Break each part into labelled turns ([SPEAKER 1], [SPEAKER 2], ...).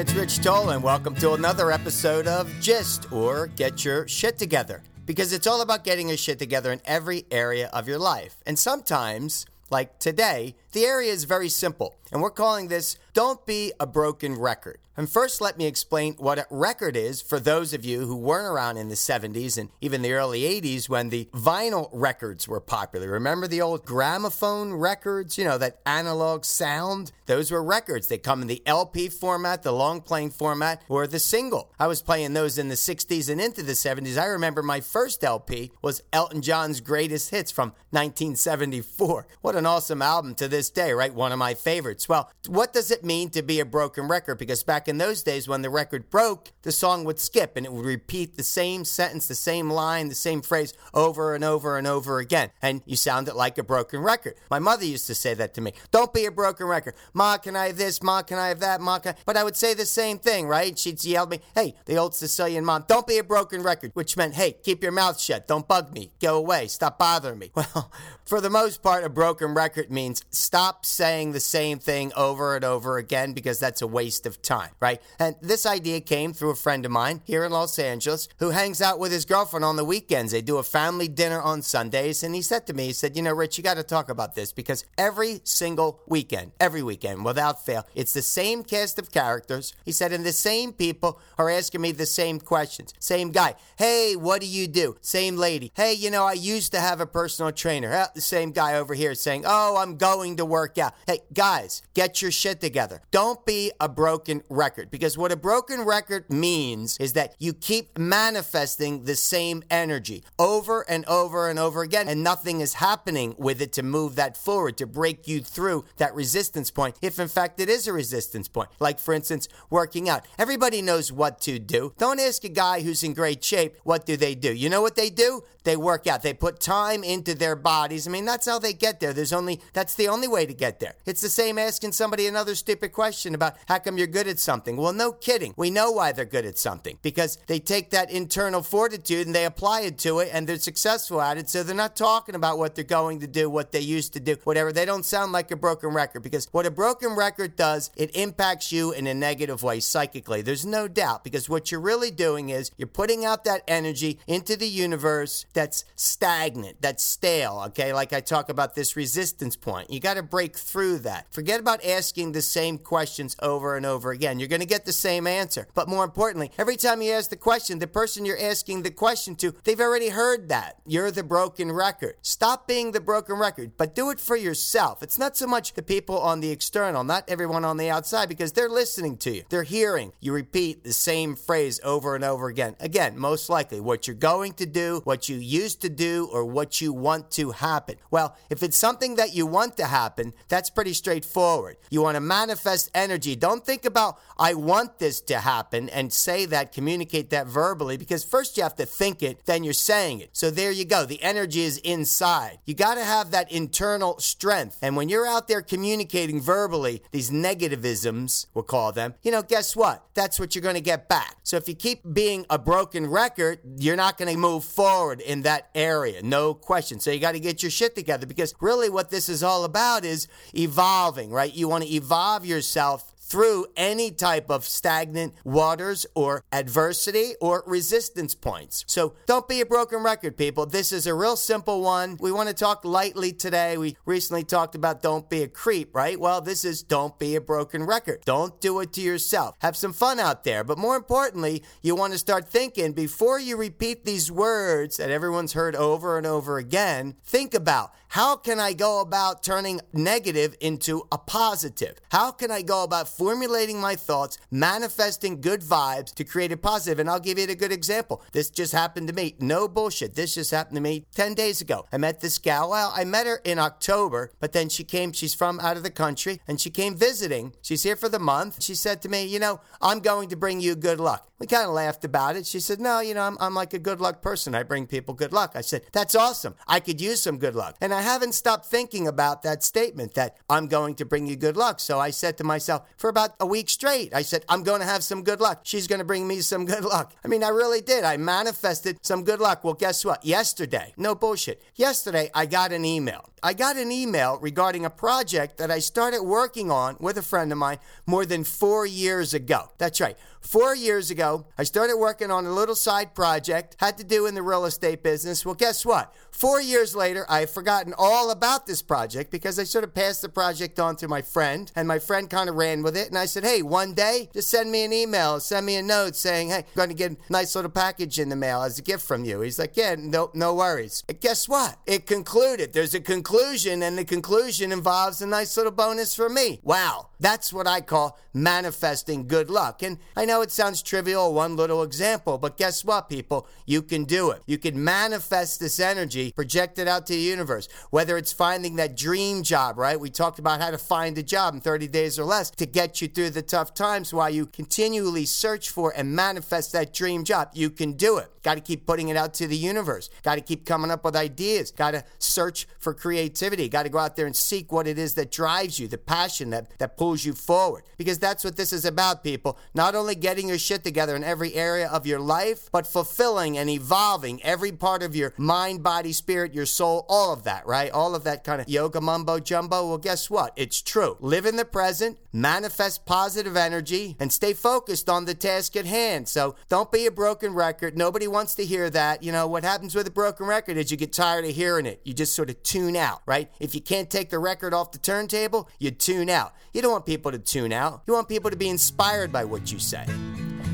[SPEAKER 1] it's Rich Toll, and welcome to another episode of Gist or Get Your Shit Together. Because it's all about getting your shit together in every area of your life. And sometimes, like today, the area is very simple, and we're calling this Don't Be a Broken Record. And first, let me explain what a record is for those of you who weren't around in the 70s and even the early 80s when the vinyl records were popular. Remember the old gramophone records? You know, that analog sound? Those were records. They come in the LP format, the long playing format, or the single. I was playing those in the 60s and into the 70s. I remember my first LP was Elton John's Greatest Hits from 1974. What an awesome album to this day, right? One of my favorites. Well, what does it mean to be a broken record? Because back in those days, when the record broke, the song would skip and it would repeat the same sentence, the same line, the same phrase over and over and over again. And you sounded like a broken record. My mother used to say that to me. Don't be a broken record. Ma, can I have this? Ma, can I have that? Ma, can I? But I would say the same thing, right? She'd yell at me, hey, the old Sicilian mom, don't be a broken record, which meant, hey, keep your mouth shut. Don't bug me. Go away. Stop bothering me. Well, for the most part, a broken record means stop saying the same thing over and over again because that's a waste of time, right? And this idea came through a friend of mine here in Los Angeles who hangs out with his girlfriend on the weekends. They do a family dinner on Sundays. And he said to me, he said, You know, Rich, you got to talk about this because every single weekend, every weekend, without fail, it's the same cast of characters. He said, and the same people are asking me the same questions. Same guy. Hey, what do you do? Same lady. Hey, you know, I used to have a personal trainer. The same guy over here saying, Oh, I'm going to work out. Hey, guys, get your shit together. Don't be a broken record because what a broken record means is that you keep manifesting the same energy over and over and over again, and nothing is happening with it to move that forward, to break you through that resistance point, if in fact it is a resistance point. Like, for instance, working out. Everybody knows what to do. Don't ask a guy who's in great shape, what do they do? You know what they do? They work out. They put time into their bodies. I mean, that's how they get there. There's only, that's the only way to get there. It's the same asking somebody another stupid question about how come you're good at something. Well, no kidding. We know why they're good at something because they take that internal fortitude and they apply it to it and they're successful at it. So they're not talking about what they're going to do, what they used to do, whatever. They don't sound like a broken record because what a broken record does, it impacts you in a negative way psychically. There's no doubt because what you're really doing is you're putting out that energy into the universe that's stagnant, that's stale, okay? Like I talk about this resistance point. You got to break through that. Forget about asking the same questions over and over again. You're going to get the same answer. But more importantly, every time you ask the question, the person you're asking the question to, they've already heard that. You're the broken record. Stop being the broken record, but do it for yourself. It's not so much the people on the external, not everyone on the outside, because they're listening to you. They're hearing you repeat the same phrase over and over again. Again, most likely what you're going to do, what you used to do, or what you want to happen. Well, if it's something that you want to happen, that's pretty straightforward. You want to manifest energy. Don't think about, I want this to happen, and say that, communicate that verbally, because first you have to think it, then you're saying it. So there you go. The energy is inside. You got to have that internal strength. And when you're out there communicating verbally, these negativisms, we'll call them, you know, guess what? That's what you're going to get back. So if you keep being a broken record, you're not going to move forward in that area. No question. So you got to get your shit together because really what this is all about is evolving, right? You want to evolve yourself through any type of stagnant waters or adversity or resistance points. So don't be a broken record, people. This is a real simple one. We want to talk lightly today. We recently talked about don't be a creep, right? Well, this is don't be a broken record. Don't do it to yourself. Have some fun out there. But more importantly, you want to start thinking before you repeat these words that everyone's heard over and over again, think about how can I go about turning negative into a positive? How can I go about formulating my thoughts, manifesting good vibes to create a positive? And I'll give you a good example. This just happened to me. No bullshit. This just happened to me 10 days ago. I met this gal. Well, I met her in October, but then she came, she's from out of the country, and she came visiting. She's here for the month. She said to me, You know, I'm going to bring you good luck. We kind of laughed about it. She said, No, you know, I'm, I'm like a good luck person. I bring people good luck. I said, That's awesome. I could use some good luck. And I haven't stopped thinking about that statement that I'm going to bring you good luck. So I said to myself, for about a week straight. I said, I'm going to have some good luck. She's going to bring me some good luck. I mean, I really did. I manifested some good luck. Well, guess what? Yesterday, no bullshit. Yesterday, I got an email. I got an email regarding a project that I started working on with a friend of mine more than four years ago. That's right. Four years ago, I started working on a little side project, had to do in the real estate business. Well, guess what? Four years later, I've forgotten all about this project because I sort of passed the project on to my friend, and my friend kind of ran with it. And I said, Hey, one day, just send me an email, send me a note saying, Hey, I'm going to get a nice little package in the mail as a gift from you. He's like, Yeah, no, no worries. Guess what? It concluded. There's a conclusion, and the conclusion involves a nice little bonus for me. Wow. That's what I call manifesting good luck. And I know it sounds trivial, one little example, but guess what, people? You can do it. You can manifest this energy, project it out to the universe. Whether it's finding that dream job, right? We talked about how to find a job in 30 days or less to get you through the tough times while you continually search for and manifest that dream job. You can do it. Got to keep putting it out to the universe. Got to keep coming up with ideas. Got to search for creativity. You got to go out there and seek what it is that drives you, the passion that, that pulls you forward. Because that's what this is about, people. Not only getting your shit together in every area of your life, but fulfilling and evolving every part of your mind, body, spirit, your soul, all of that, right? All of that kind of yoga mumbo jumbo. Well, guess what? It's true. Live in the present, manifest positive energy, and stay focused on the task at hand. So don't be a broken record. Nobody wants to hear that. You know, what happens with a broken record is you get tired of hearing it. You just sort of tune out, right? If you can't take the record off the turntable, you tune out. You don't want people to tune out. You want people to be inspired by what you say.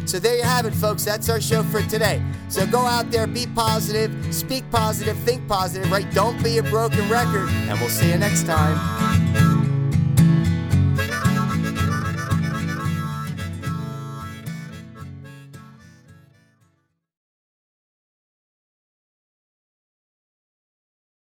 [SPEAKER 1] So there you have it, folks. That's our show for today. So go out there, be positive, speak positive, think positive, right? Don't be a broken record, and we'll see you next time.